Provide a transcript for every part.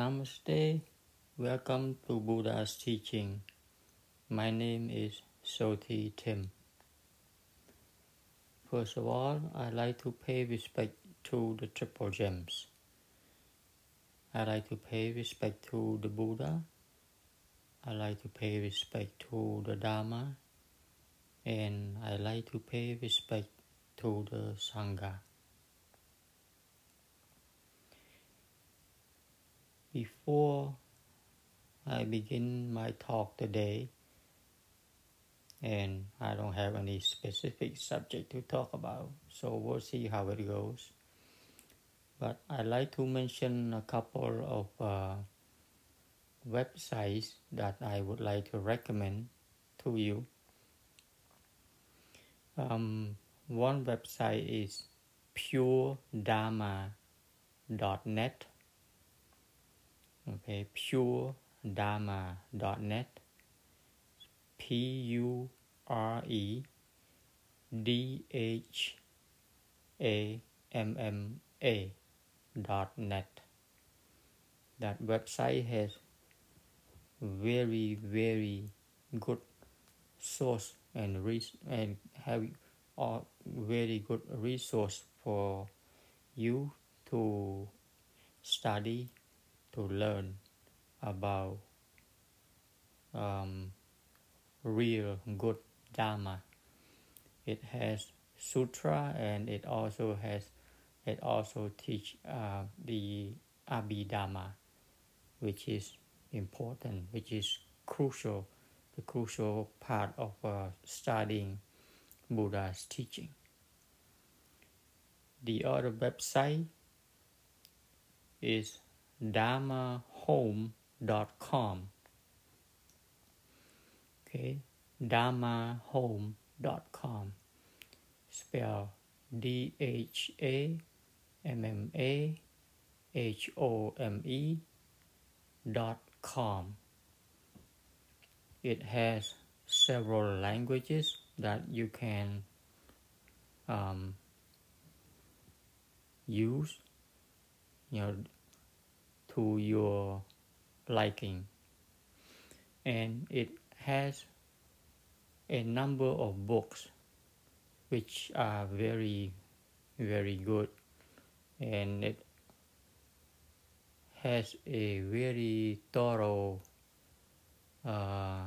Namaste. Welcome to Buddha's teaching. My name is Soti Tim. First of all, I like to pay respect to the Triple Gems. I like to pay respect to the Buddha. I like to pay respect to the Dharma. And I like to pay respect to the Sangha. Before I begin my talk today, and I don't have any specific subject to talk about, so we'll see how it goes. But I like to mention a couple of uh, websites that I would like to recommend to you. Um, one website is puredhamma.net okay pure dhamma.net p u r e d h a m m a dot net. That website has very very good source and res- and have a very good resource for you to study to learn about um, real good Dharma. It has sutra and it also has it also teach uh, the Abhidharma, which is important, which is crucial, the crucial part of uh, studying Buddha's teaching. The other website is dhammahome.com. Okay, dhammahome.com. Spell D H A M M A H O M E dot com. It has several languages that you can um, use. You know, to your liking. And it has a number of books which are very very good. And it has a very thorough uh,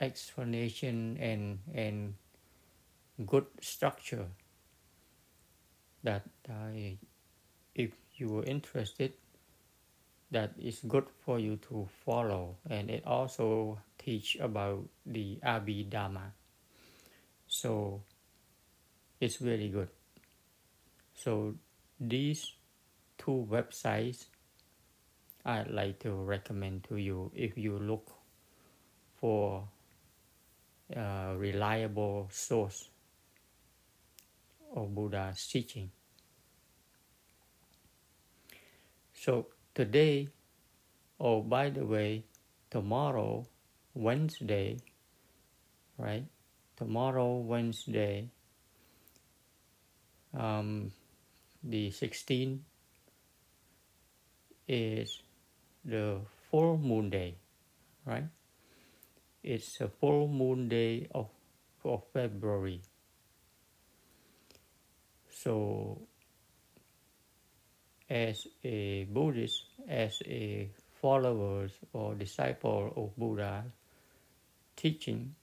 explanation and and good structure that uh, if you are interested that is good for you to follow and it also teach about the Abhidhamma. So it's very good. So these two websites I'd like to recommend to you if you look for a reliable source of Buddha's teaching. So today, oh, by the way, tomorrow, Wednesday, right? Tomorrow, Wednesday, um, the 16th is the full moon day, right? It's a full moon day of, of February. So as a Buddhist, as a follower or disciple of Buddha teaching,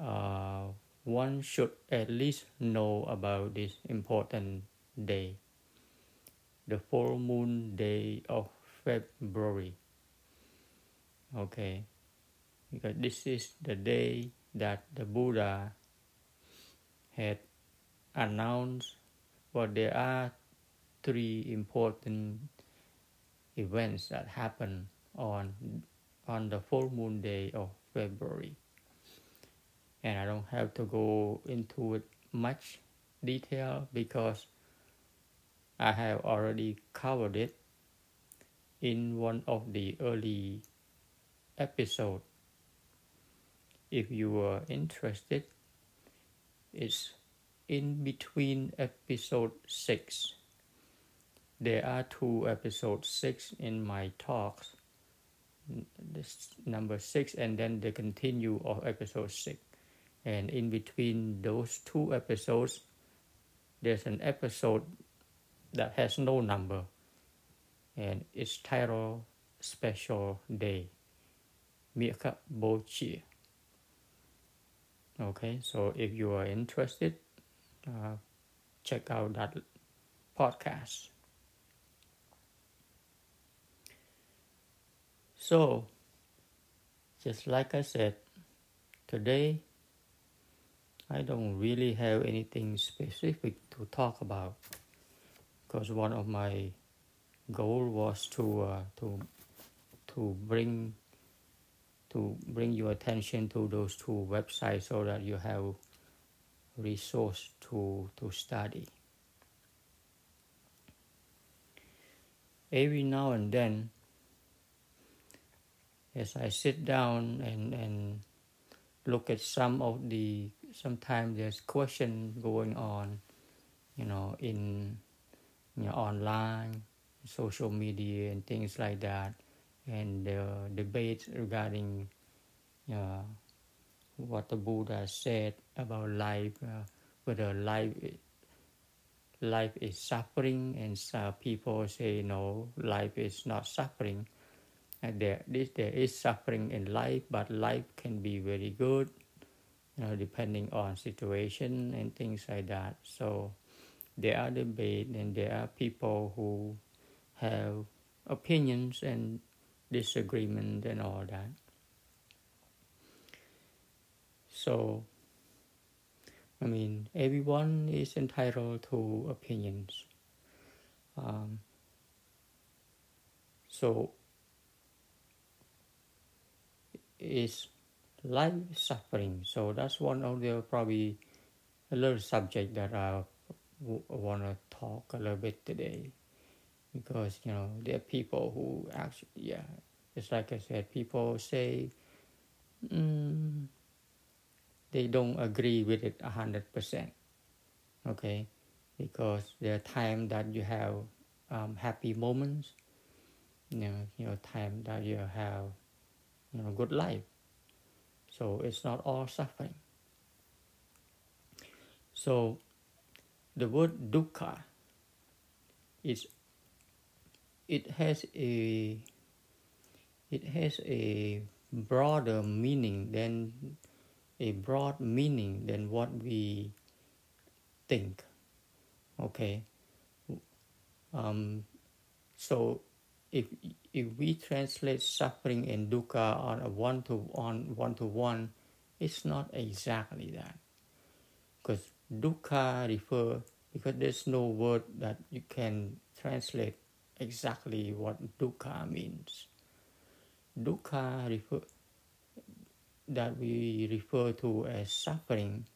uh, one should at least know about this important day, the full moon day of February. Okay, because this is the day that the Buddha had announced what there are three important events that happen on on the full moon day of February. And I don't have to go into it much detail because I have already covered it in one of the early episodes. If you are interested, it's in between episode 6 there are two episode six in my talks. This number six, and then the continue of episode six. And in between those two episodes, there's an episode that has no number, and it's titled Special Day. Mirka Bochi. Okay, so if you are interested, uh, check out that podcast. So, just like I said, today I don't really have anything specific to talk about because one of my goal was to uh, to to bring to bring your attention to those two websites so that you have resource to to study. Every now and then, as I sit down and, and look at some of the sometimes there's question going on, you know, in you know, online, social media, and things like that and the debate regarding uh, what the Buddha said about life, uh, whether life life is suffering, and uh, people say no, life is not suffering. And there, this, there is suffering in life, but life can be very good, you know, depending on situation and things like that. So there are debate, and there are people who have opinions and disagreement and all that. So, I mean, everyone is entitled to opinions. Um, so, is life suffering? So that's one of the probably a little subject that I want to talk a little bit today because you know there are people who actually yeah it's like i said people say mm, they don't agree with it a hundred percent okay because there are times that you have um, happy moments you know you know time that you have you know good life. So it's not all suffering. So the word dukkha is it has a it has a broader meaning than a broad meaning than what we think. Okay? Um, so if if we translate suffering and dukkha on a one to one one to one it's not exactly that because dukkha refer because there's no word that you can translate exactly what dukkha means. Dukkha refer, that we refer to as suffering,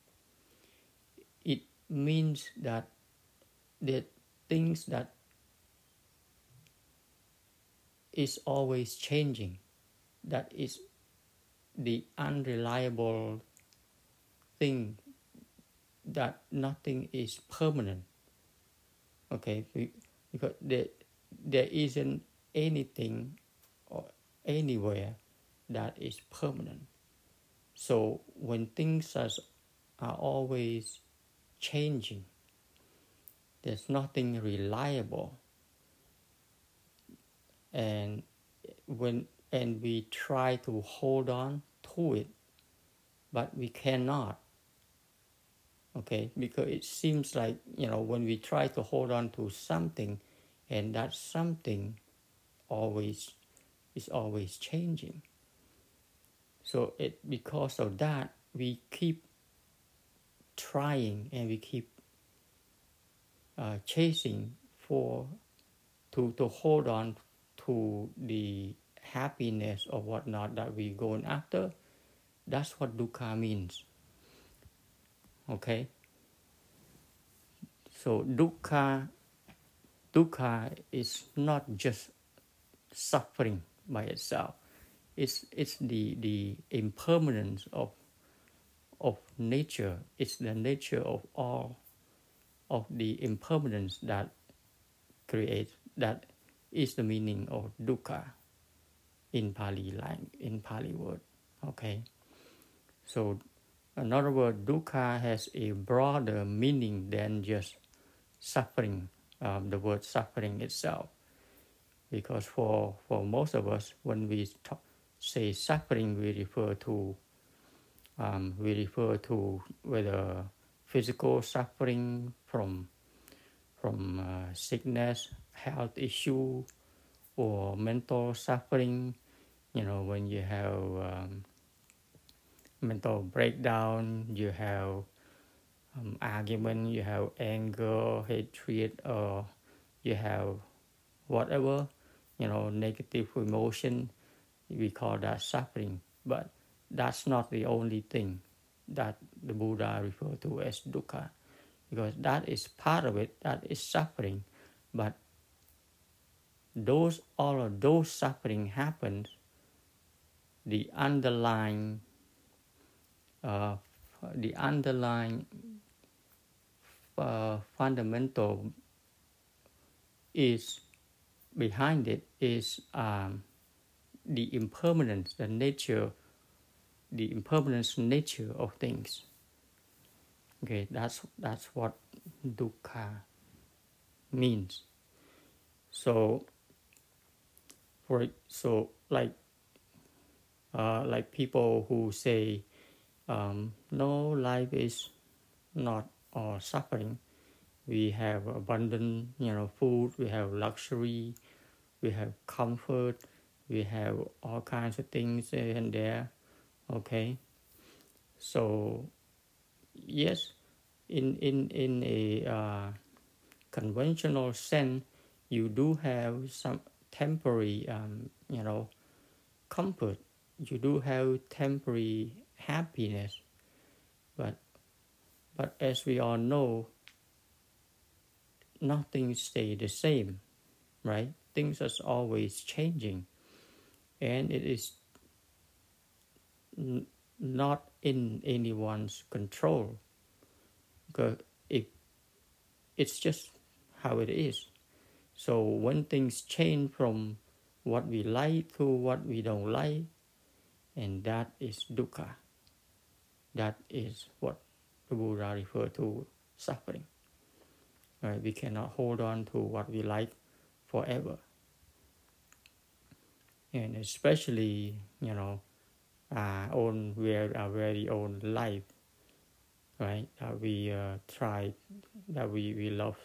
it means that the things that is always changing, that is the unreliable thing, that nothing is permanent. Okay, because the there isn't anything or anywhere that is permanent. So when things are, are always changing, there's nothing reliable. And when and we try to hold on to it, but we cannot. Okay, because it seems like you know when we try to hold on to something, and that something always is always changing so it because of that we keep trying and we keep uh, chasing for to to hold on to the happiness or whatnot that we're going after that's what dukkha means okay so dukkha dukkha is not just suffering by itself. It's, it's the, the impermanence of, of nature. It's the nature of all of the impermanence that creates that is the meaning of dukkha in Pali language, in Pali word. Okay, so another word dukkha has a broader meaning than just suffering. Um, the word suffering itself, because for for most of us, when we talk, say suffering, we refer to um, we refer to whether physical suffering from from uh, sickness, health issue, or mental suffering. You know, when you have um, mental breakdown, you have um, argument, you have anger, hatred, or you have whatever, you know, negative emotion. We call that suffering. But that's not the only thing that the Buddha referred to as dukkha, because that is part of it, that is suffering. But those all of those suffering happens, the underlying uh, the underlying uh, fundamental is behind it is um, the impermanence, the nature the impermanence nature of things. Okay, that's that's what dukkha means. So, for so like uh, like people who say um, no life is not or suffering. We have abundant, you know, food. We have luxury. We have comfort. We have all kinds of things and there okay so yes in in in a uh, conventional sense you do have some temporary um, you know comfort. You do have temporary happiness. But but as we all know nothing stay the same right? Things are always changing. And it is n- not in anyone's control. Because it, it's just how it is. So when things change from what we like to what we don't like and that is dukkha. That is what the buddha referred to suffering. Right? We cannot hold on to what we like forever. And especially you know our own our very own life right? That we uh, try that we, we love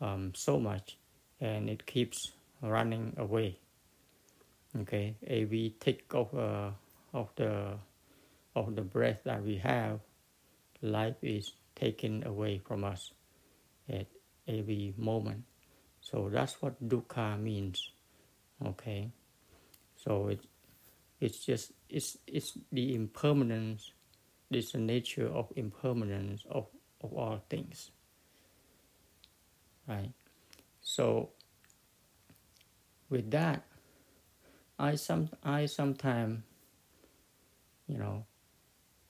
um, so much and it keeps running away okay? Every tick of uh, of the of the breath that we have life is taken away from us at every moment. So that's what dukkha means okay? So it it's just it's it's the impermanence. It's the nature of impermanence of, of all things. Right? So with that i some i sometimes you know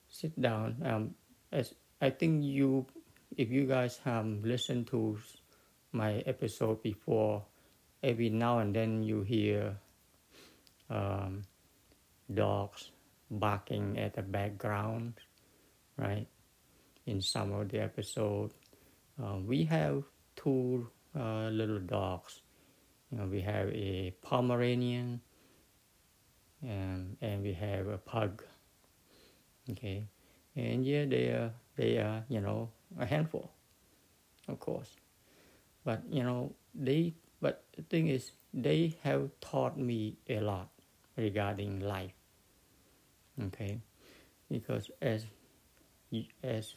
sit down um as i think you if you guys have listened to my episode before every now and then you hear um, dogs barking at the background, right? In some of the episode, uh, we have two uh, little dogs. You know, we have a Pomeranian and, and we have a pug. Okay, and yeah, they are they are you know a handful, of course, but you know they but the thing is they have taught me a lot regarding life okay? Because as as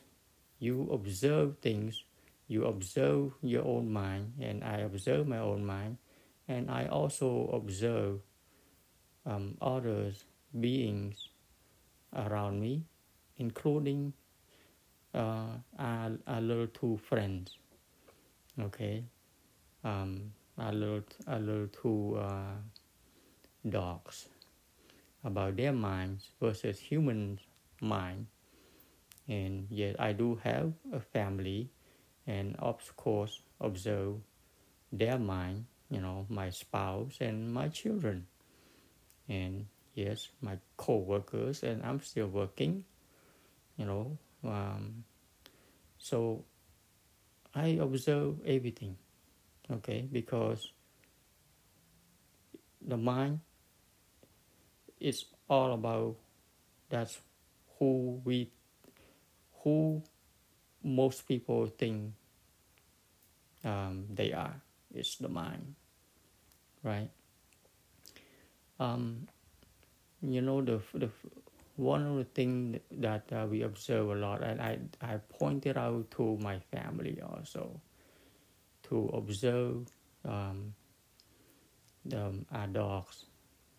you observe things you observe your own mind and i observe my own mind and i also observe um, others beings around me including uh, our, our little two friends. Okay? Um, our little, our little two uh, dogs about their minds versus human mind. And yet I do have a family and of course observe their mind you know, my spouse and my children. And yes, my co-workers and I'm still working, you know. Um, so I observe everything, okay, because the mind is all about that's who we who most people think um, they are. It's the mind right? Um, you know the the one of the things that uh, we observe a lot and I, I pointed out to my family also to observe um, the, our dogs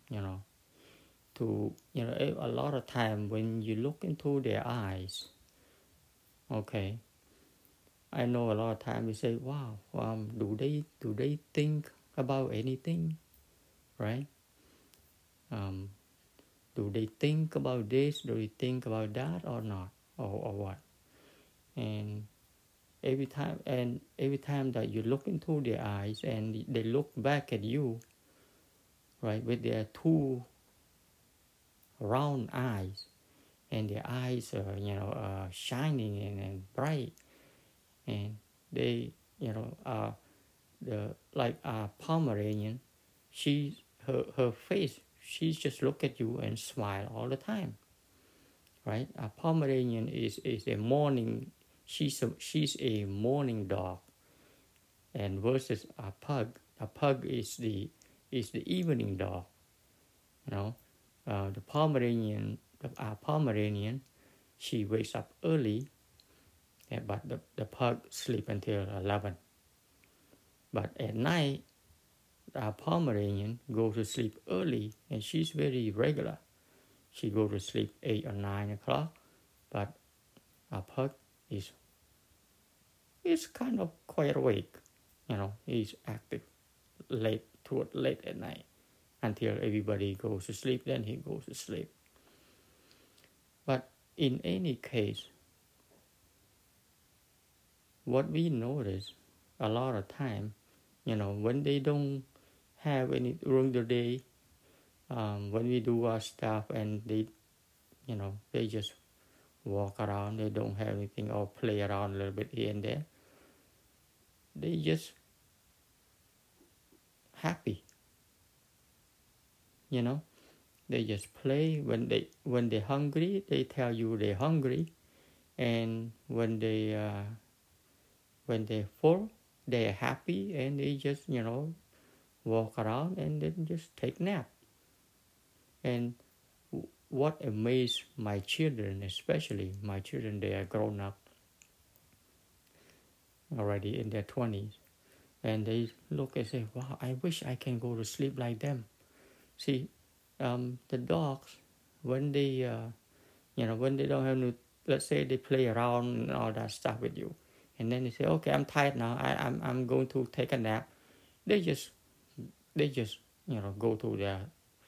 you know to you know a lot of time when you look into their eyes okay? I know a lot of time you say wow um, do they do they think about anything? Right? Um, do they think about this? Do they think about that or not? Or, or what? And every time and every time that you look into their eyes and they look back at you right with their two round eyes and their eyes are you know uh, shining and, and bright. And they you know uh, the like a Pomeranian she her her face she just look at you and smile all the time right? A Pomeranian is is a morning she's a she's a morning dog. And versus a pug a pug is the is the evening dog you know uh, the Pomeranian, the uh, Pomeranian, she wakes up early, yeah, but the, the pug sleep until 11. But at night, the Pomeranian goes to sleep early, and she's very regular. She go to sleep 8 or 9 o'clock, but a pug is is kind of quite awake. You know, he's active late toward late at night until everybody goes to sleep, then he goes to sleep. But in any case, what we notice a lot of time, you know, when they don't have any during the day, um, when we do our stuff and they, you know, they just walk around, they don't have anything or play around a little bit here and there. They just happy you know they just play. When they when they're hungry they tell you they're hungry. And when they uh, when they're full they're happy and they just you know walk around and then just take nap. And what amazed my children especially my children they are grown up already in their 20s and they look and say wow i wish i can go to sleep like them see um, the dogs when they uh, you know when they don't have to let's say they play around and all that stuff with you and then they say okay i'm tired now. I, I'm, I'm going to take a nap they just they just you know go to their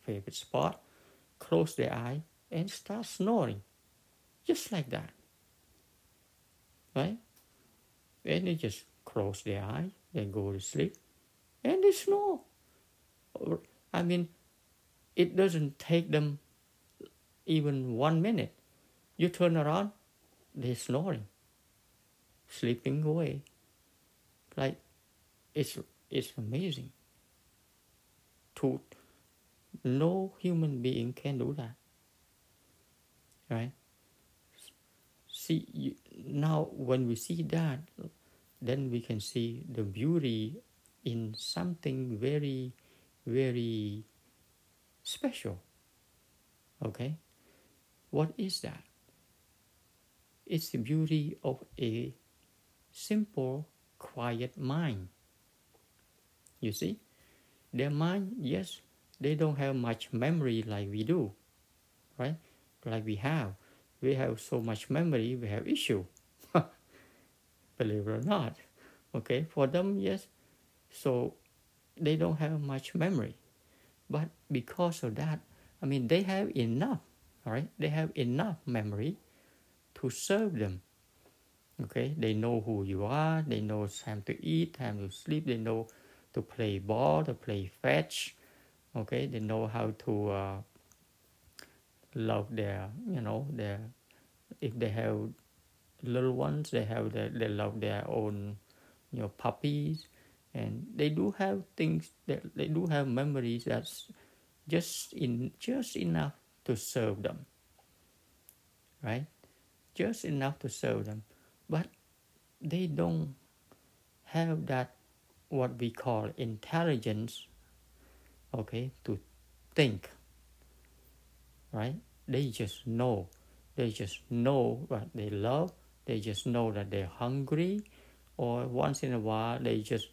favorite spot close their eye and start snoring. Just like that. Right? And they just close their eye they go to sleep and they snore. I mean it doesn't take them even one minute. You turn around, they're snoring, sleeping away. Like it's it's amazing. To no human being can do that. Right? See you, now when we see that, then we can see the beauty in something very, very special. Okay? What is that? It's the beauty of a simple, quiet mind. You see? Their mind, yes, they don't have much memory like we do, right? Like we have. We have so much memory, we have issue. Believe it or not. Okay, for them, yes. So they don't have much memory. But because of that, I mean, they have enough, all right? They have enough memory to serve them. Okay, they know who you are, they know time to eat, time to sleep, they know to play ball, to play fetch. Okay, they know how to uh, love their, you know, their. If they have little ones, they have their, they love their own, you know, puppies, and they do have things that they do have memories that's just in just enough to serve them. Right, just enough to serve them, but they don't have that what we call intelligence okay to think. Right? They just know. They just know what they love. They just know that they're hungry. Or once in a while they just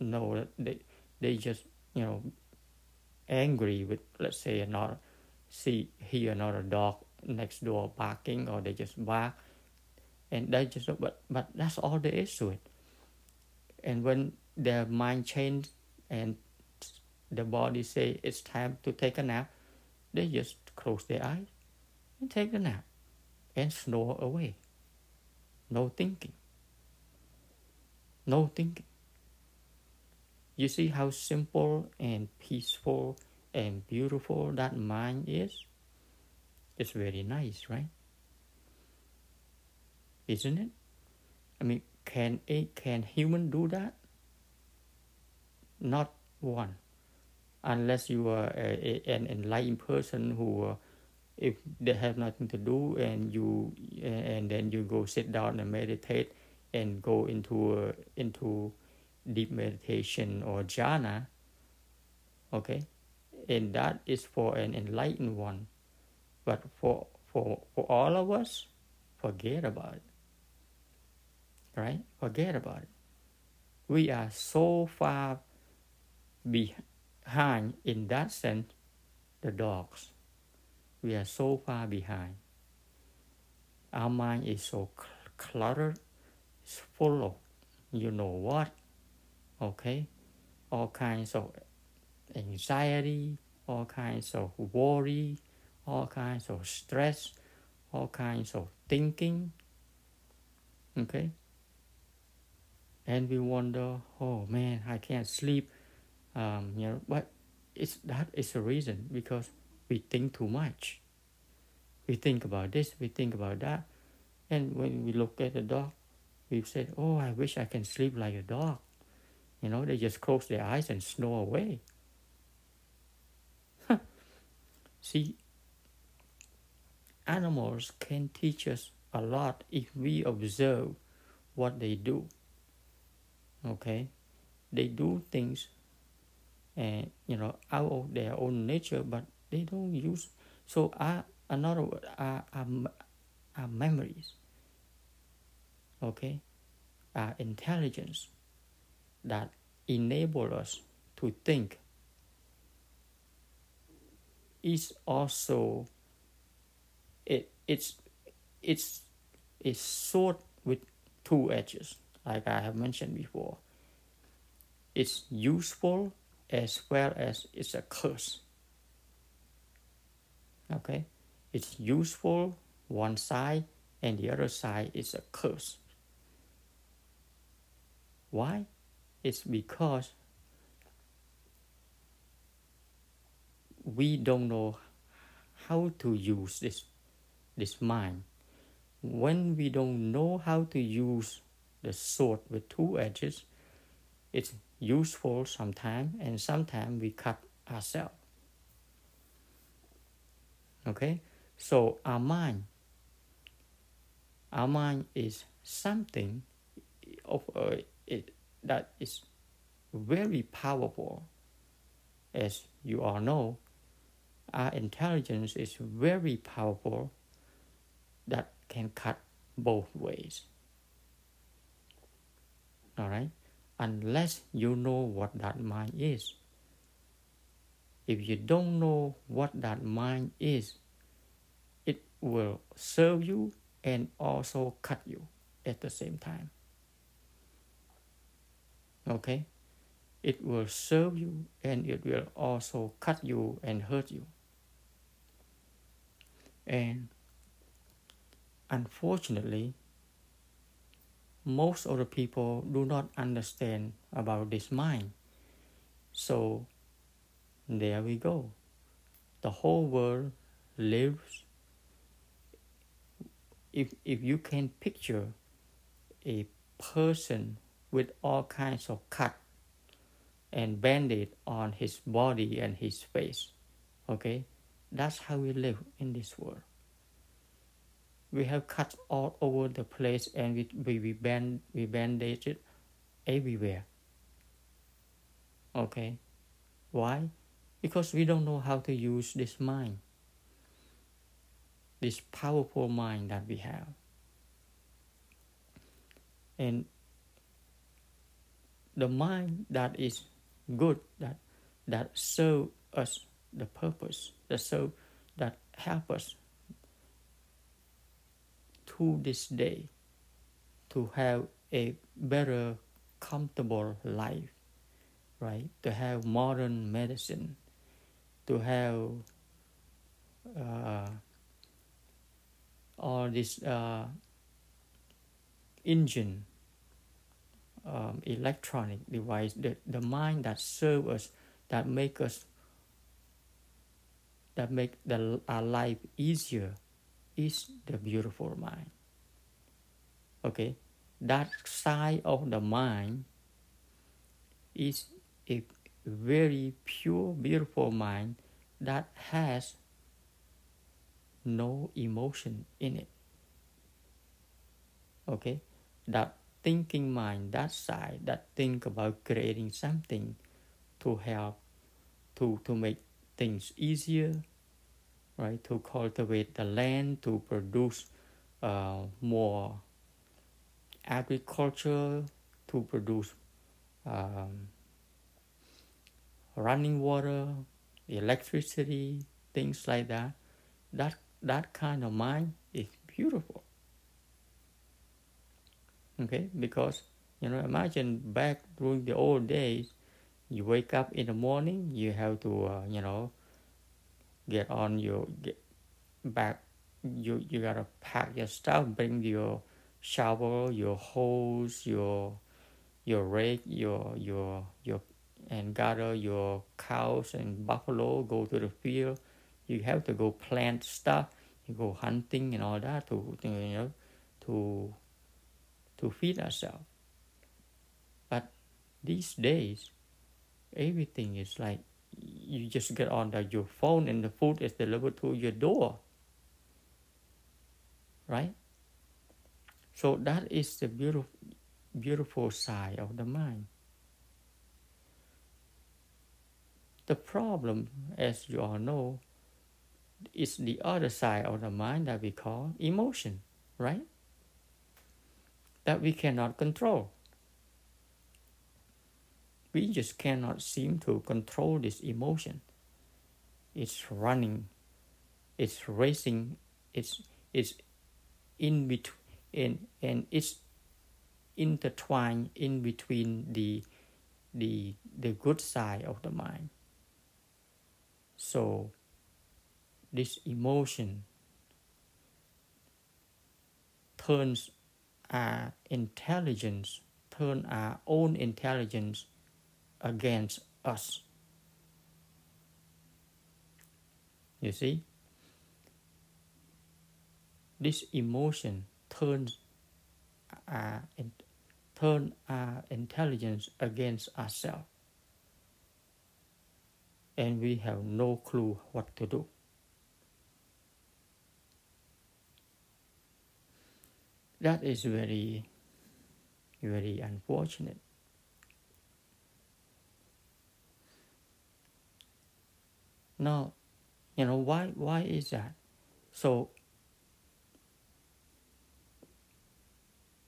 that they they just you know angry with let's say another see hear another dog next door barking or they just bark. And they just but but that's all there is to it. And when their mind change and the body say it's time to take a nap they just close their eyes and take a nap and snore away. No thinking. No thinking you see how simple and peaceful and beautiful that mind is? It's very nice right? Isn't it? I mean can a can human do that? Not one, unless you are a, a, an enlightened person who, uh, if they have nothing to do and you and then you go sit down and meditate and go into into deep meditation or jhana. Okay, and that is for an enlightened one, but for for for all of us, forget about it right? Forget about it. We are so far behind in that sense, the dogs. We are so far behind. Our mind is so cluttered, it's full of you know what, okay? All kinds of anxiety, all kinds of worry, all kinds of stress, all kinds of thinking, okay? and we wonder, oh man, I can't sleep. Um, you know, but it's that is the reason because we think too much. We think about this, we think about that, and when we look at the dog, we said, oh, I wish I can sleep like a dog. You know, they just close their eyes and snore away. See, animals can teach us a lot if we observe what they do okay? They do things and you know out of their own nature but they don't use so are another word are, are, are memories okay? Are intelligence that enable us to think is also it it's it's a sword with two edges like I have mentioned before. It's useful as well as it's a curse. Okay? It's useful one side and the other side is a curse. Why? It's because we don't know how to use this this mind. When we don't know how to use the sword with two edges. It's useful sometimes, and sometimes we cut ourselves. Okay, so our mind, our mind is something of uh, it that is very powerful. As you all know, our intelligence is very powerful that can cut both ways. All right? Unless you know what that mind is. If you don't know what that mind is it will serve you and also cut you at the same time okay it will serve you and it will also cut you and hurt you and unfortunately most of the people do not understand about this mind So there we go. The whole world lives. If, if you can picture a person with all kinds of cut and bandage on his body and his face, okay, that's how we live in this world. We have cuts all over the place and we, we, we, band, we bandage it everywhere. Okay? Why? Because we don't know how to use this mind, this powerful mind that we have. And the mind that is good, that that serve us the purpose, that serve that help us to this day to have a better, comfortable life, right? To have modern medicine, to have uh, all this uh, engine, um, electronic device, the, the mind that serve us, that make us, that make the, our life easier is the beautiful mind. Okay, that side of the mind is a very pure, beautiful mind that has no emotion in it. Okay, that thinking mind, that side that think about creating something to help, to to make things easier, right? To cultivate the land, to produce uh, more agriculture, to produce um, running water, electricity, things like that. That that kind of mind is beautiful. Okay, because you know, imagine back during the old days, you wake up in the morning, you have to, uh, you know, get on your get back you you gotta pack your stuff bring your shovel your hose your your rake your your your and gather your cows and buffalo go to the field. You have to go plant stuff you go hunting and all that to, to you know to to feed ourselves but these days everything is like you just get on the, your phone and the food is delivered to your door. Right? So that is the beautiful, beautiful side of the mind. The problem, as you all know, is the other side of the mind that we call emotion, right? That we cannot control we just cannot seem to control this emotion. It's running, it's racing, it's it's in between, and, and it's intertwined in between the the the good side of the mind. So this emotion turns our intelligence, turn our own intelligence against us. You see? This emotion turns our, turn our intelligence against ourselves. And we have no clue what to do. That is very, very unfortunate. Now, you know why? Why is that? So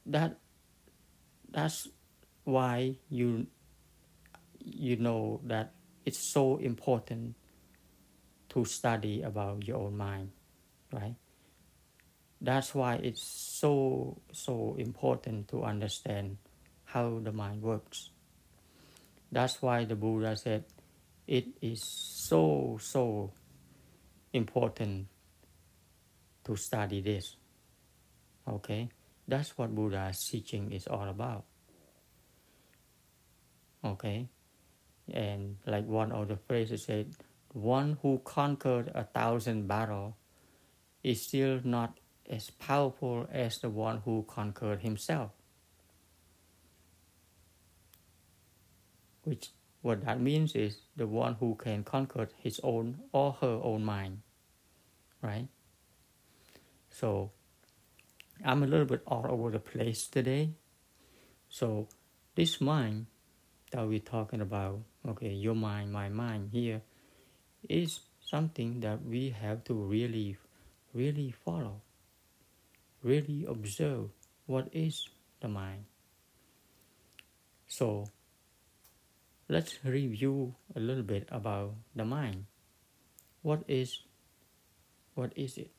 that that's why you you know that it's so important to study about your own mind, right? That's why it's so so important to understand how the mind works. That's why the Buddha said it is so, so important to study this. Okay? That's what Buddha's teaching is all about. Okay? and like one of the phrases said, one who conquered a thousand battles is still not as powerful as the one who conquered himself. Which what that means is the one who can conquer his own or her own mind. Right? So I'm a little bit all over the place today. So this mind that we're talking about, okay, your mind, my mind here, is something that we have to really, really follow, really observe what is the mind. So let's review a little bit about the mind. What is what is it?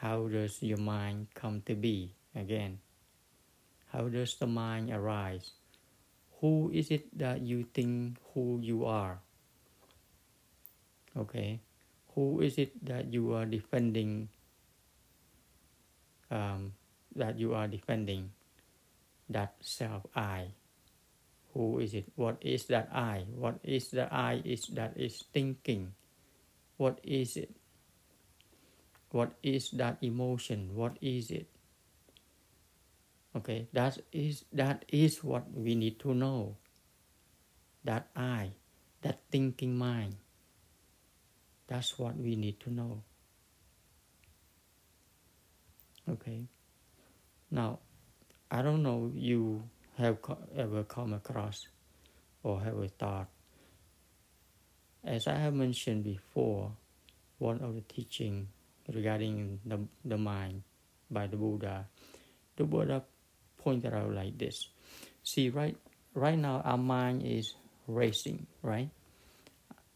How does your mind come to be again? How does the mind arise? Who is it that you think who you are? Okay, who is it that you are defending? Um, that you are defending that self I. Who is it? What is that I? What is the I is that is thinking? What is it? What is that emotion? What is it? Okay, that is that is what we need to know. That I, that thinking mind. That's what we need to know. Okay. Now, I don't know you have ever come across or have a thought. As I have mentioned before, one of the teaching regarding the, the mind by the Buddha, the Buddha pointed out like this. See, right, right now our mind is racing, right?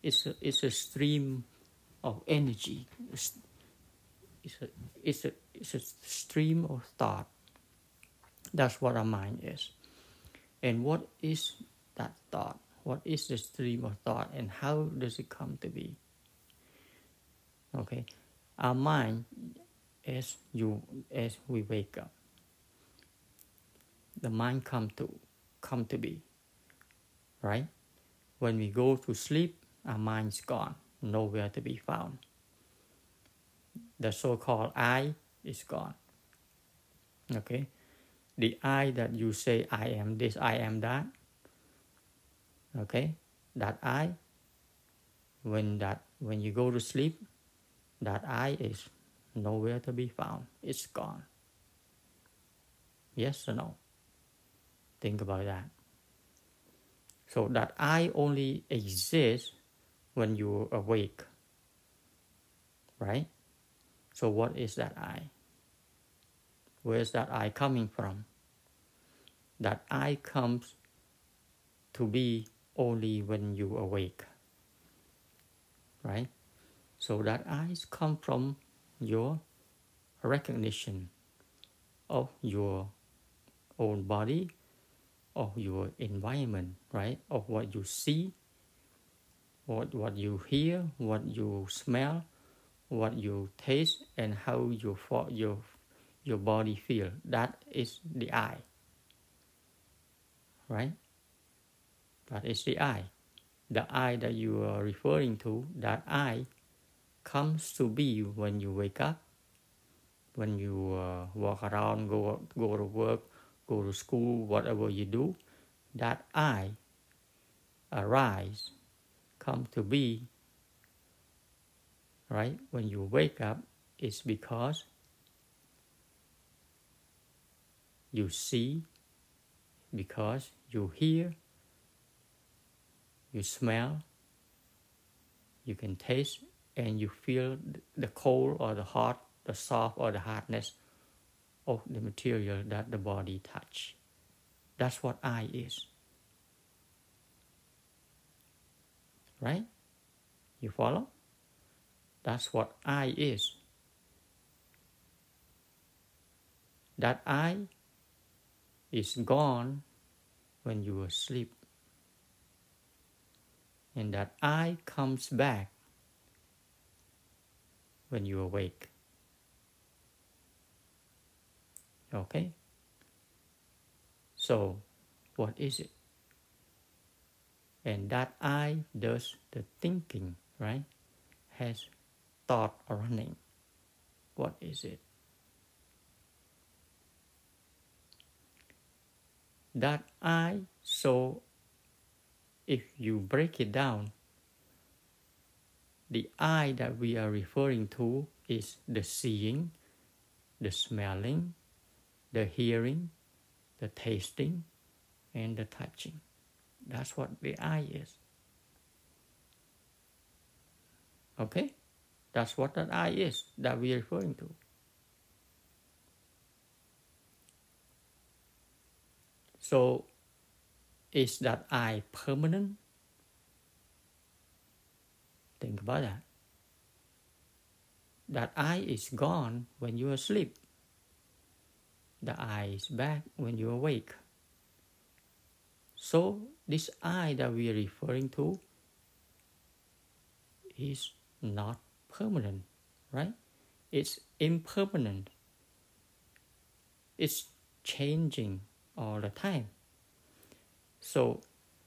It's a, it's a stream of energy. It's, a, it's, a, a stream of thought. That's what our mind is. And what is that thought? What is the stream of thought and how does it come to be? Okay, our mind as you as we wake up, the mind come to come to be. Right? When we go to sleep, our mind's gone, nowhere to be found. The so-called I is gone. Okay? the I that you say I am this, I am that. Okay, that I. When that when you go to sleep, that I is nowhere to be found. It's gone. Yes or no? Think about that. So that I only exists when you awake. Right? So what is that I? Where is that I coming from? That I comes to be only when you awake. Right? So that eyes come from your recognition of your own body, of your environment, right? Of what you see, what what you hear, what you smell, what you taste, and how you your your body feel. That is the I. Right? That is the I. The I that you are referring to, that I comes to be when you wake up, when you uh, walk around, go, go to work, go to school, whatever you do. That I arise, come to be, right? When you wake up, it's because you see because you hear, you smell, you can taste, and you feel the cold or the hot, the soft or the hardness of the material that the body touch. That's what I is. Right? You follow? That's what I is. That I is gone when you are asleep. And that I comes back when you awake. Okay? So, what is it? and that I does the thinking, right? Has thought running. What is it? That I, so if you break it down, the I that we are referring to is the seeing, the smelling, the hearing, the tasting, and the touching. That's what the I is. Okay? That's what that I is that we are referring to. So, is that I permanent? Think about that. That I is gone when you are asleep. The I is back when you awake. So, this I that we are referring to is not permanent, right? It's impermanent. It's changing all the time. So,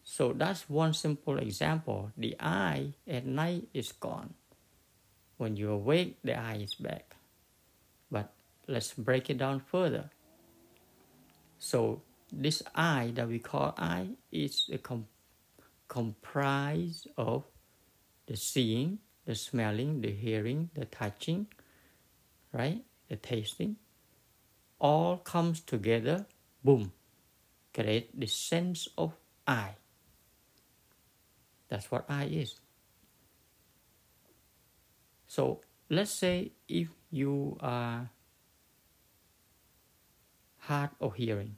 so that's one simple example. The I at night is gone. When you awake, the I is back. But let's break it down further. So this I that we call I is a com- comprised of the seeing, the smelling, the hearing, the touching, right? The tasting. All comes together, boom, create the sense of I. That's what I is. So let's say if you are hard of hearing,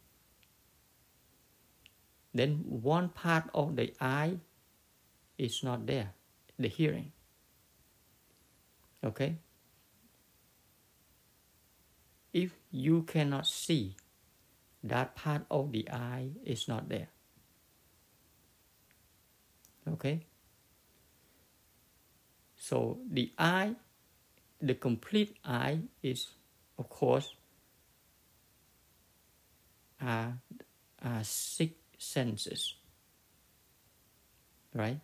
then one part of the I is not there, the hearing. Okay? If you cannot see, that part of the I is not there. Okay? So the I, the complete I is, of course, are, six senses. Right?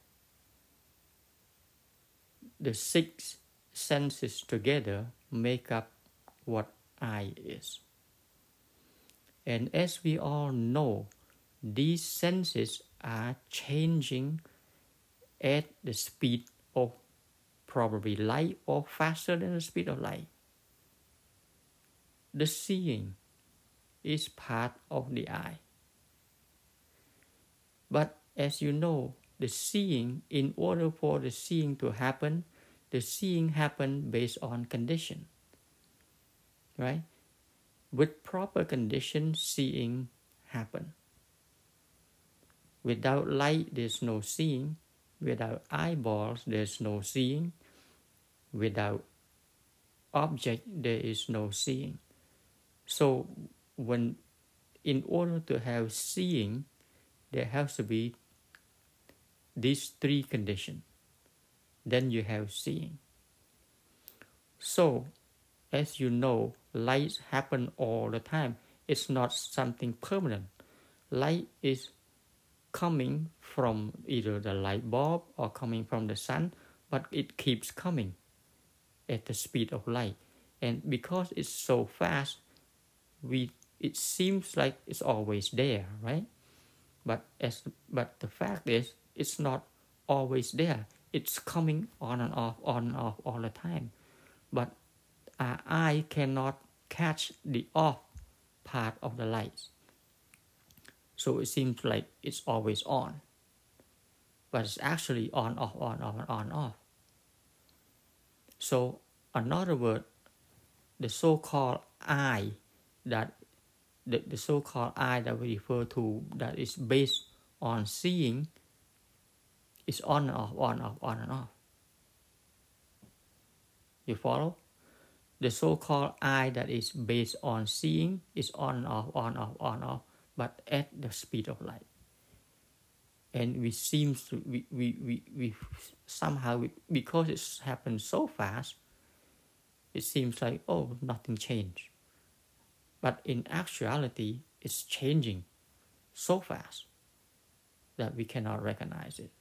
The six senses together make up what I is. And as we all know, these senses are changing at the speed of probably light or faster than the speed of light. The seeing is part of the I. But as you know, the seeing, in order for the seeing to happen, the seeing happen based on condition. Right? With proper condition, seeing happen. Without light, there's no seeing. Without eyeballs, there's no seeing. Without object, there is no seeing. So, when in order to have seeing, there has to be these three conditions. Then you have seen. So, as you know, lights happen all the time. It's not something permanent. Light is coming from either the light bulb or coming from the sun, but it keeps coming at the speed of light. And because it's so fast, we it seems like it's always there, right? But as but the fact is it's not always there. It's coming on and off, on and off all the time. But uh, our eye cannot catch the off part of the light. So it seems like it's always on. But it's actually on, off, on, off, on, off. So another word, the so-called I that the, the so-called I that we refer to that is based on seeing is on and off, on and off, on and off. You follow? The so-called I that is based on seeing is on and off, on and off, on and off, but at the speed of light. And we seem to we we, we, we somehow we, because it's happened so fast, it seems like oh nothing changed. But in actuality, it's changing so fast. that we cannot recognize it.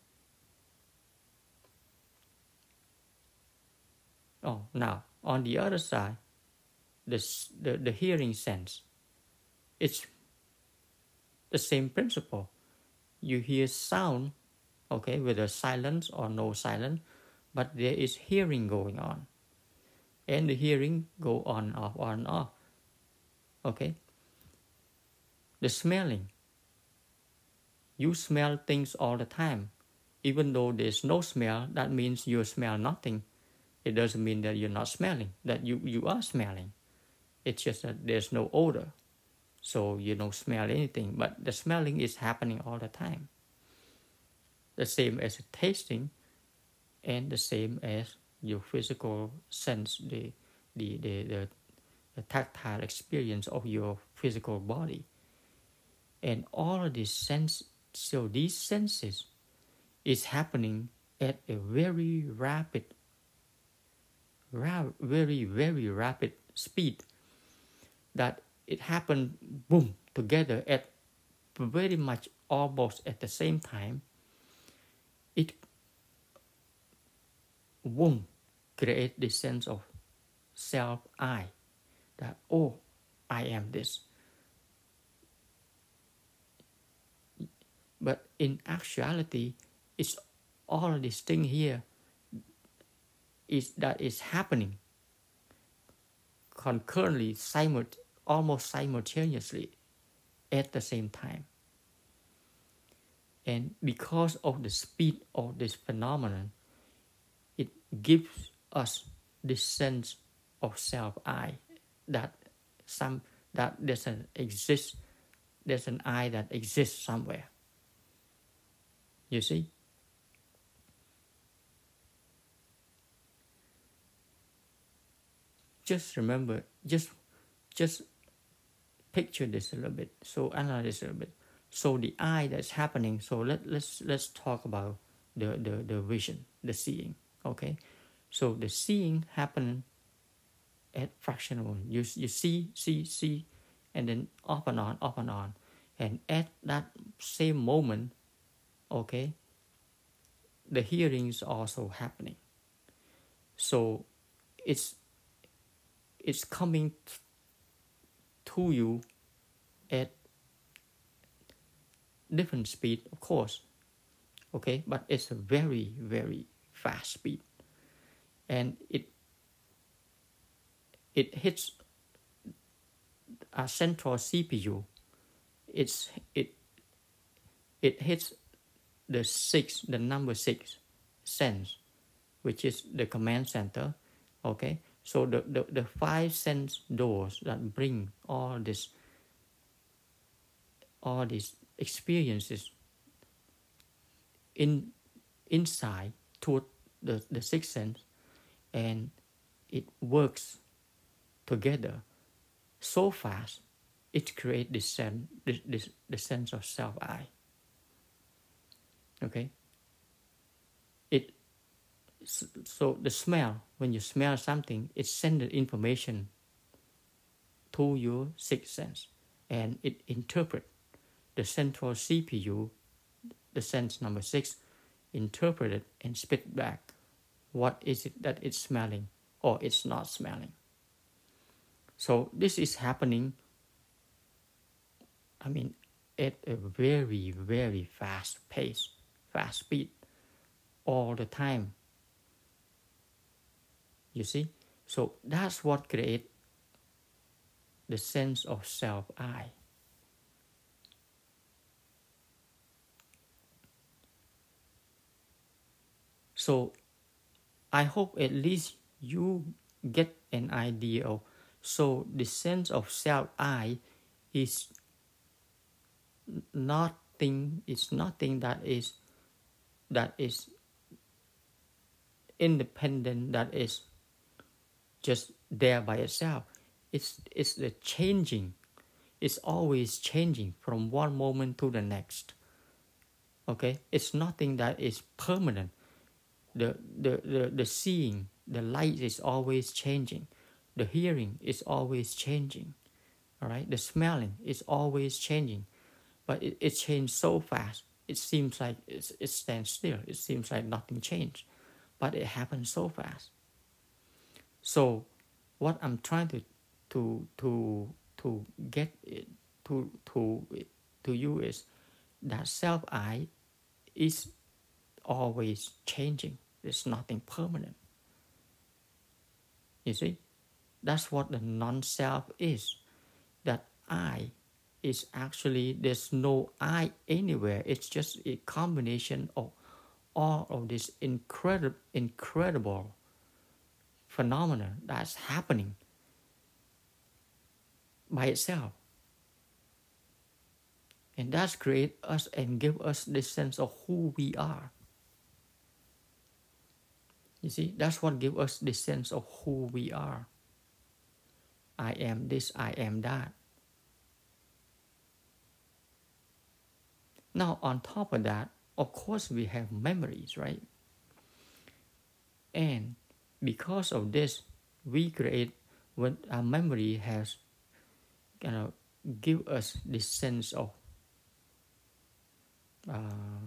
Oh, now on the other side, the, the, the hearing sense, it's the same principle. You hear sound, okay, whether silence or no silence, but there is hearing going on. And the hearing go on, off, on, off. Okay? The smelling. You smell things all the time. Even though there's no smell, that means you smell nothing. It doesn't mean that you're not smelling, that you, you are smelling. It's just that there's no odor. So you don't smell anything, but the smelling is happening all the time. The same as tasting and the same as your physical sense, the, the, the, the, the tactile experience of your physical body. And all of these sense, so these senses is happening at a very rapid, ra- very, very rapid speed that it happened boom together at very much almost at the same time. It boom create this sense of self i that oh i am this. But in actuality it's all this thing here is that is happening concurrently almost simultaneously at the same time. And because of the speed of this phenomenon, it gives us this sense of self I that some that doesn't exist. There's an I that exists somewhere. You see? Just remember, just just picture this a little bit. So analyze this a little bit. So the eye that's happening. So let let's let's talk about the the the vision, the seeing. Okay, so the seeing happen at fractional. You you see see see, and then off and on off and on, and at that same moment, okay. The hearing is also happening. So, it's it's coming to you at different speed, of course. Okay, but it's a very, very fast speed. And it it hits a central CPU. It's it it hits the six, the number six sense, which is the command center. Okay, so the, the, the five sense doors that bring all this all these experiences in inside to the, the sixth sense and it works together so fast it creates this sense this, this the sense of self I okay so the smell when you smell something it sends the information to your sixth sense and it interpret the central cpu the sense number six interpret it and spit back what is it that it's smelling or it's not smelling. So this is happening i mean at a very very fast pace fast speed all the time you see? So that's what creates the sense of self I. So I hope at least you get an idea of so the sense of self I is nothing it's nothing that is that is independent that is just there by itself. It's, it's the changing. It's always changing from one moment to the next. Okay? It's nothing that is permanent. The, the, the, the seeing, the light is always changing. The hearing is always changing. All right? The smelling is always changing. But it, it changes so fast it seems like it stands still. It seems like nothing changed, but it happens so fast. So, what I'm trying to to to to get it, to to to you is that self I is always changing. It's nothing permanent. You see, that's what the non-self is. That I is actually there's no I anywhere. It's just a combination of all of this incredible incredible phenomena that's happening by itself. And that's create us and give us this sense of who we are. You see, that's what gives us this sense of who we are. I am this, I am that. Now, on top of that, of course, we have memories, right? And because of this, we create when our memory has kind of give us this sense of uh,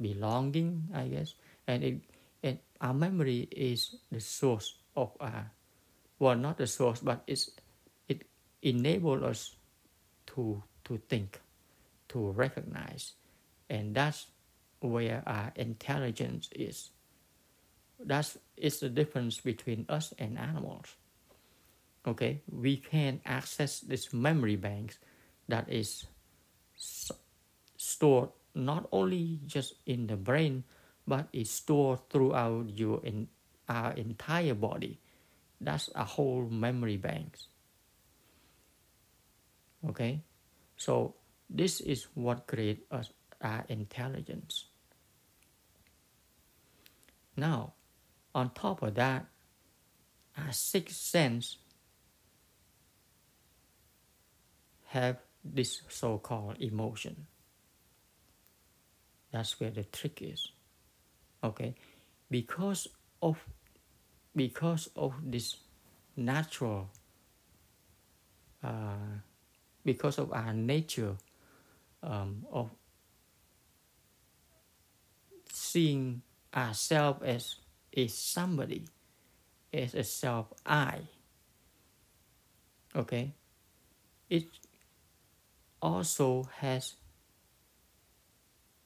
belonging, I guess, and it and our memory is the source of our well, not the source, but it's it enables us to to think, to recognize, and that's where our intelligence is. That's it's the difference between us and animals. Okay, we can access this memory banks that is stored not only just in the brain, but is stored throughout your in, our entire body. That's a whole memory banks. Okay, so this is what creates our intelligence. Now, on top of that, our sixth sense have this so-called emotion. That's where the trick is. Okay, because of because of this natural uh, because of our nature um, of seeing ourselves as a somebody, is a self I. Okay, it also has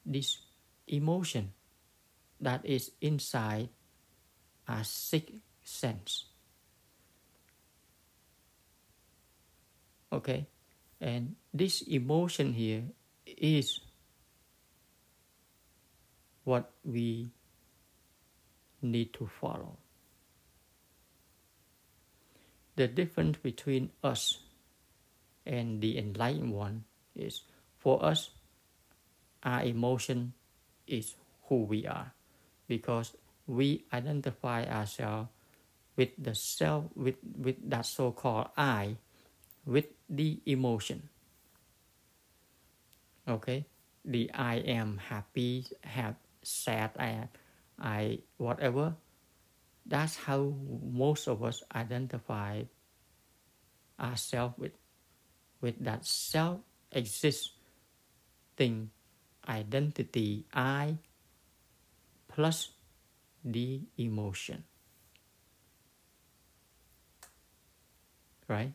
this emotion that is inside a sixth sense. Okay, and this emotion here is what we need to follow. The difference between us and the enlightened one is for us, our emotion is who we are because we identify ourselves with the self with, with that so-called I with the emotion. Okay? The I am happy, have sad, I I whatever. That's how most of us identify ourselves with with that self existing identity I plus the emotion. Right?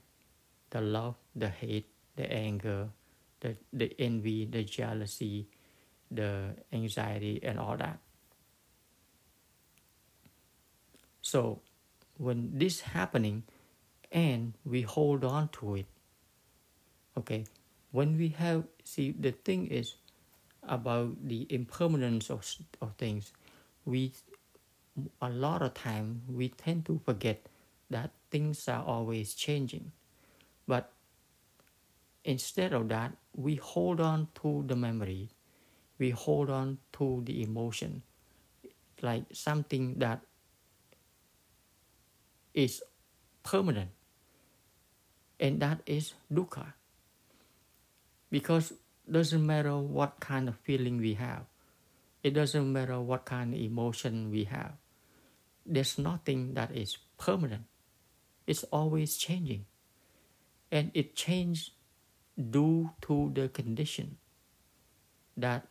The love, the hate, the anger, the, the envy, the jealousy, the anxiety, and all that. So when this happening and we hold on to it, okay, when we have, see, the thing is about the impermanence of, of things, we, a lot of time, we tend to forget that things are always changing. But instead of that, we hold on to the memory, we hold on to the emotion, like something that is permanent. And that is dukkha. Because doesn't matter what kind of feeling we have. It doesn't matter what kind of emotion we have. There's nothing that is permanent. It's always changing. And it changes due to the condition that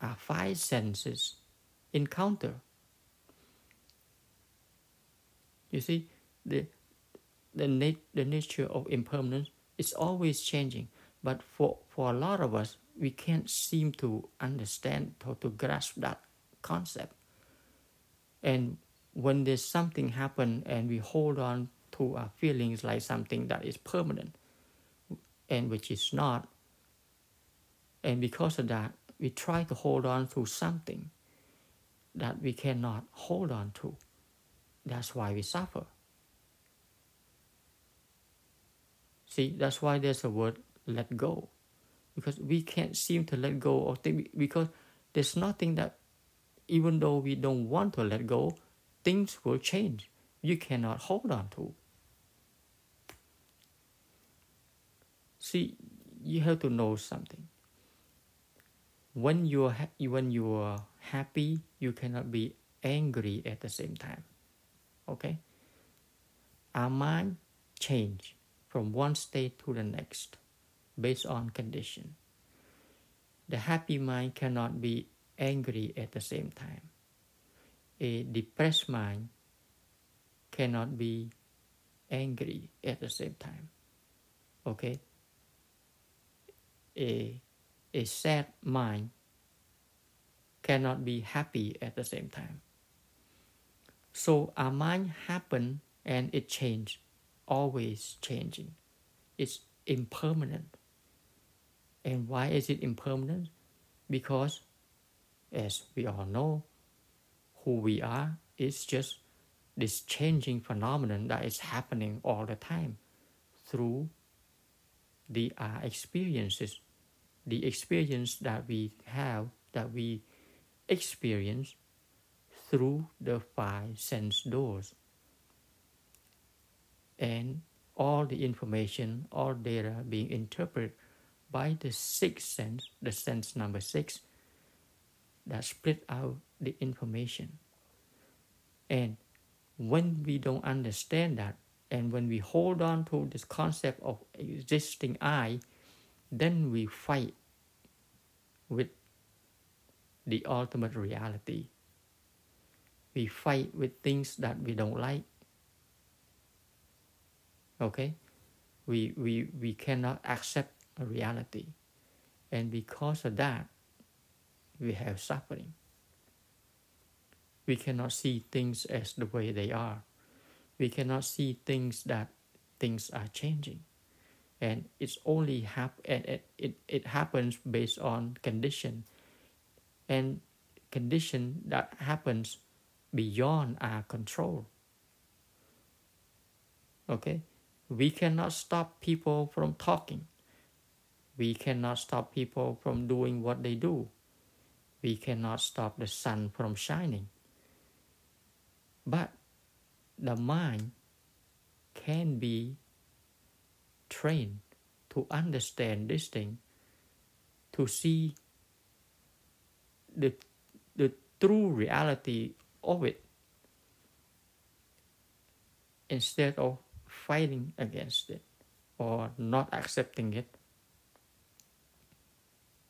our five senses encounter. You see, the the, nat- the nature of impermanence is always changing. But for, for a lot of us, we can't seem to understand or to grasp that concept. And when there's something happen and we hold on to our feelings like something that is permanent and which is not, and because of that, we try to hold on to something that we cannot hold on to. That's why we suffer. See, that's why there's a word let go. Because we can't seem to let go of things because there's nothing that even though we don't want to let go, things will change. You cannot hold on to. See, you have to know something. When you're ha- when you're happy, you cannot be angry at the same time. Okay? Our mind change from one state to the next based on condition. The happy mind cannot be angry at the same time. A depressed mind cannot be angry at the same time. Okay? A, a sad mind cannot be happy at the same time. So our mind happen and it change always changing. It's impermanent. And why is it impermanent? Because, as we all know, who we are is just this changing phenomenon that is happening all the time through the uh, experiences, the experience that we have, that we experience through the five sense doors and all the information, all data being interpreted by the sixth sense, the sense number six, that split out the information. And when we don't understand that, and when we hold on to this concept of existing I, then we fight with the ultimate reality. We fight with things that we don't like okay? We we we cannot accept a reality. And because of that we have suffering. We cannot see things as the way they are. We cannot see things that things are changing. And it's only hap- and it, it, it happens based on condition. And condition that happens beyond our control. Okay we cannot stop people from talking. We cannot stop people from doing what they do. We cannot stop the sun from shining. But the mind can be trained to understand this thing, to see the, the true reality of it instead of fighting against it or not accepting it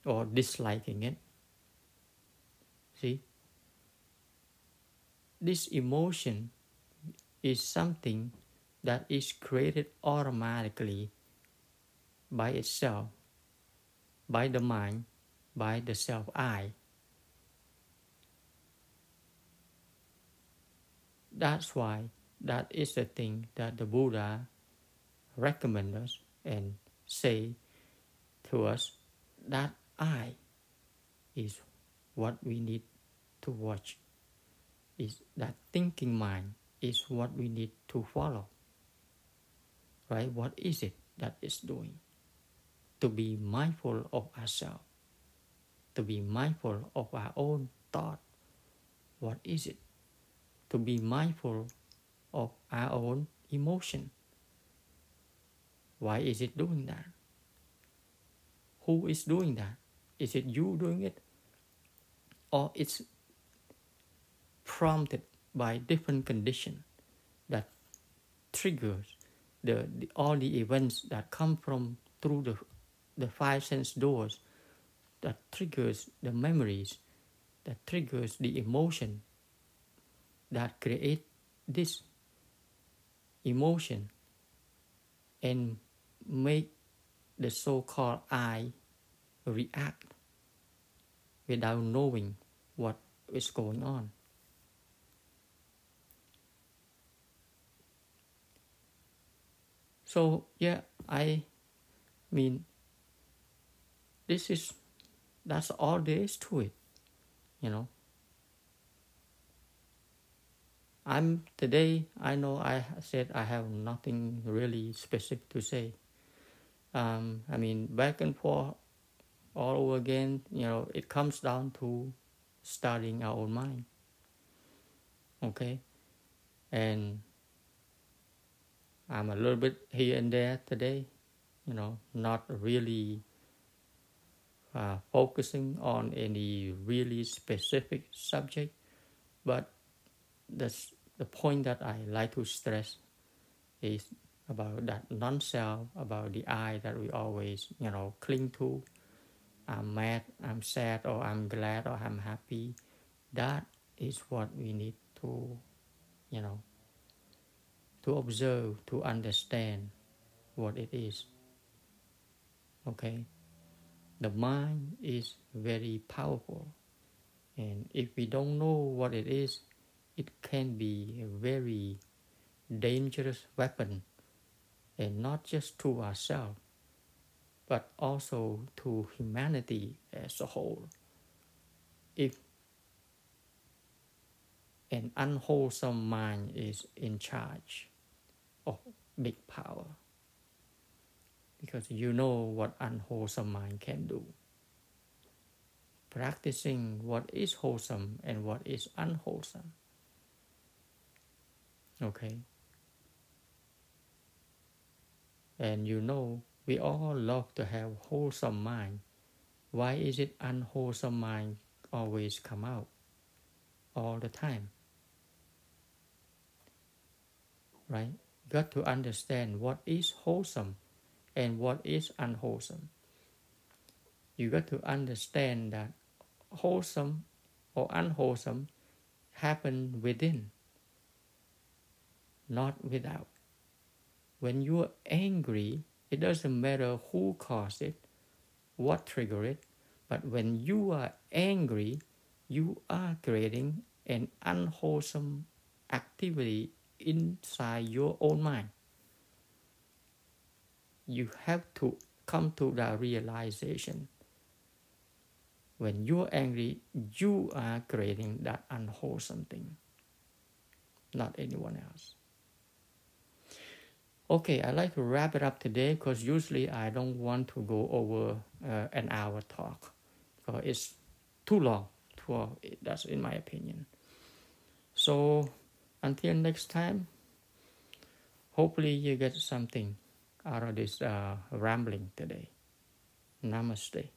or disliking it. See? This emotion is something that is created automatically by itself, by the mind, by the self I. That's why that is the thing that the Buddha recommend us and say to us that I is what we need to watch. Is that thinking mind is what we need to follow. Right? What is it that is doing? To be mindful of ourselves. To be mindful of our own thought. What is it? To be mindful of our own emotion. Why is it doing that? Who is doing that? Is it you doing it? Or it's prompted by different condition that triggers the, the all the events that come from through the the five sense doors that triggers the memories, that triggers the emotion, that create this emotion and make the so-called I react without knowing what is going on. So yeah, I mean this is that's all there is to it, you know. I'm today I know I said I have nothing really specific to say. Um, I mean back and forth all over again, you know, it comes down to studying our own mind. Okay? And I'm a little bit here and there today, you know, not really uh, focusing on any really specific subject, but that's the point that I like to stress is about that non-self, about the I that we always, you know, cling to, I'm mad, I'm sad, or I'm glad, or I'm happy. That is what we need to, you know, to observe, to understand what it is. Okay? The mind is very powerful. And if we don't know what it is, it can be a very dangerous weapon, and not just to ourselves, but also to humanity as a whole. If an unwholesome mind is in charge of big power, because you know what unwholesome mind can do. Practicing what is wholesome and what is unwholesome. Okay. And you know we all love to have wholesome mind. Why is it unwholesome mind always come out all the time? Right? Got to understand what is wholesome and what is unwholesome. You got to understand that wholesome or unwholesome happen within, not without. When you are angry, it doesn't matter who caused it, what triggered it, but when you are angry, you are creating an unwholesome activity inside your own mind. You have to come to the realization. When you're angry, you are creating that unwholesome thing, not anyone else. Okay, I like to wrap it up today because usually I don't want to go over uh, an hour talk because it's too long. For that's in my opinion. So until next time, hopefully you get something out of this uh, rambling today. Namaste.